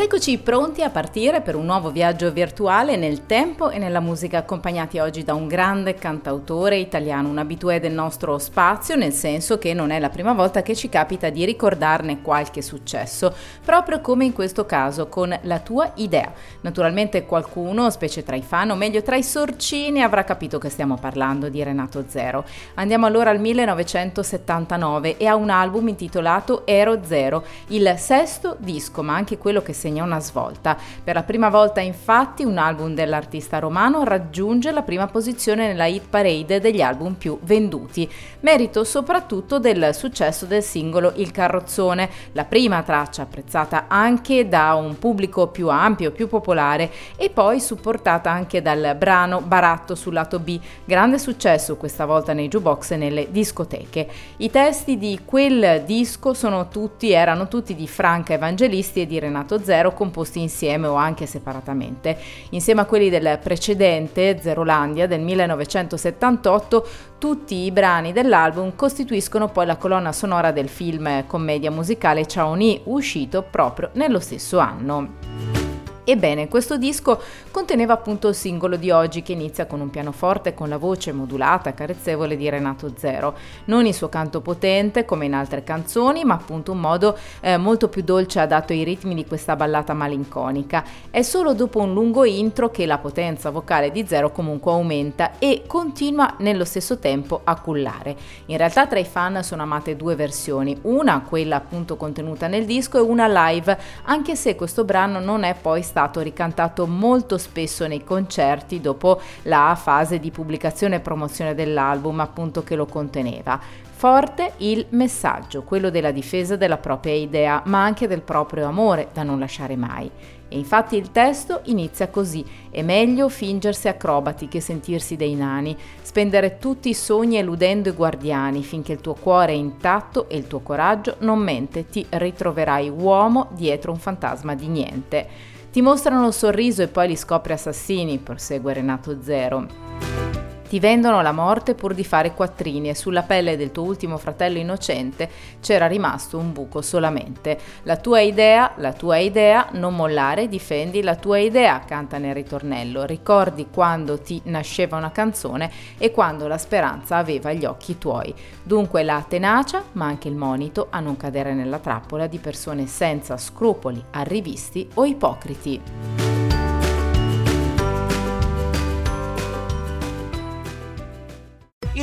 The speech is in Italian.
Ed eccoci pronti a partire per un nuovo viaggio virtuale nel tempo e nella musica, accompagnati oggi da un grande cantautore italiano, un abitué del nostro spazio, nel senso che non è la prima volta che ci capita di ricordarne qualche successo, proprio come in questo caso con La tua idea. Naturalmente qualcuno, specie tra i fan, o meglio tra i sorcini, avrà capito che stiamo parlando di Renato Zero. Andiamo allora al 1979 e a un album intitolato Ero Zero, il sesto disco, ma anche quello che segna una svolta. Per la prima volta infatti un album dell'artista romano raggiunge la prima posizione nella hit parade degli album più venduti, merito soprattutto del successo del singolo Il carrozzone, la prima traccia apprezzata anche da un pubblico più ampio, più popolare e poi supportata anche dal brano Baratto sul lato B, grande successo questa volta nei jukebox e nelle discoteche. I testi di quel disco sono tutti, erano tutti di Franca Evangelisti e di Renato Zero Zero composti insieme o anche separatamente. Insieme a quelli del precedente, Zerolandia, del 1978, tutti i brani dell'album costituiscono poi la colonna sonora del film commedia musicale Ciao Ni, uscito proprio nello stesso anno. Ebbene, questo disco conteneva appunto il singolo di oggi che inizia con un pianoforte con la voce modulata, carezzevole di Renato Zero. Non il suo canto potente come in altre canzoni, ma appunto un modo eh, molto più dolce adatto ai ritmi di questa ballata malinconica. È solo dopo un lungo intro che la potenza vocale di Zero comunque aumenta e continua nello stesso tempo a cullare. In realtà tra i fan sono amate due versioni, una quella appunto contenuta nel disco e una live, anche se questo brano non è poi stato stato ricantato molto spesso nei concerti dopo la fase di pubblicazione e promozione dell'album appunto che lo conteneva. Forte il messaggio, quello della difesa della propria idea, ma anche del proprio amore da non lasciare mai. E infatti il testo inizia così: è meglio fingersi acrobati che sentirsi dei nani, spendere tutti i sogni eludendo i guardiani, finché il tuo cuore è intatto e il tuo coraggio non mente, ti ritroverai uomo dietro un fantasma di niente. Ti mostrano il sorriso e poi li scopri assassini, prosegue Renato Zero. Ti vendono la morte pur di fare quattrini e sulla pelle del tuo ultimo fratello innocente c'era rimasto un buco solamente. La tua idea, la tua idea, non mollare, difendi la tua idea, canta nel ritornello. Ricordi quando ti nasceva una canzone e quando la speranza aveva gli occhi tuoi. Dunque la tenacia, ma anche il monito a non cadere nella trappola di persone senza scrupoli, arrivisti o ipocriti.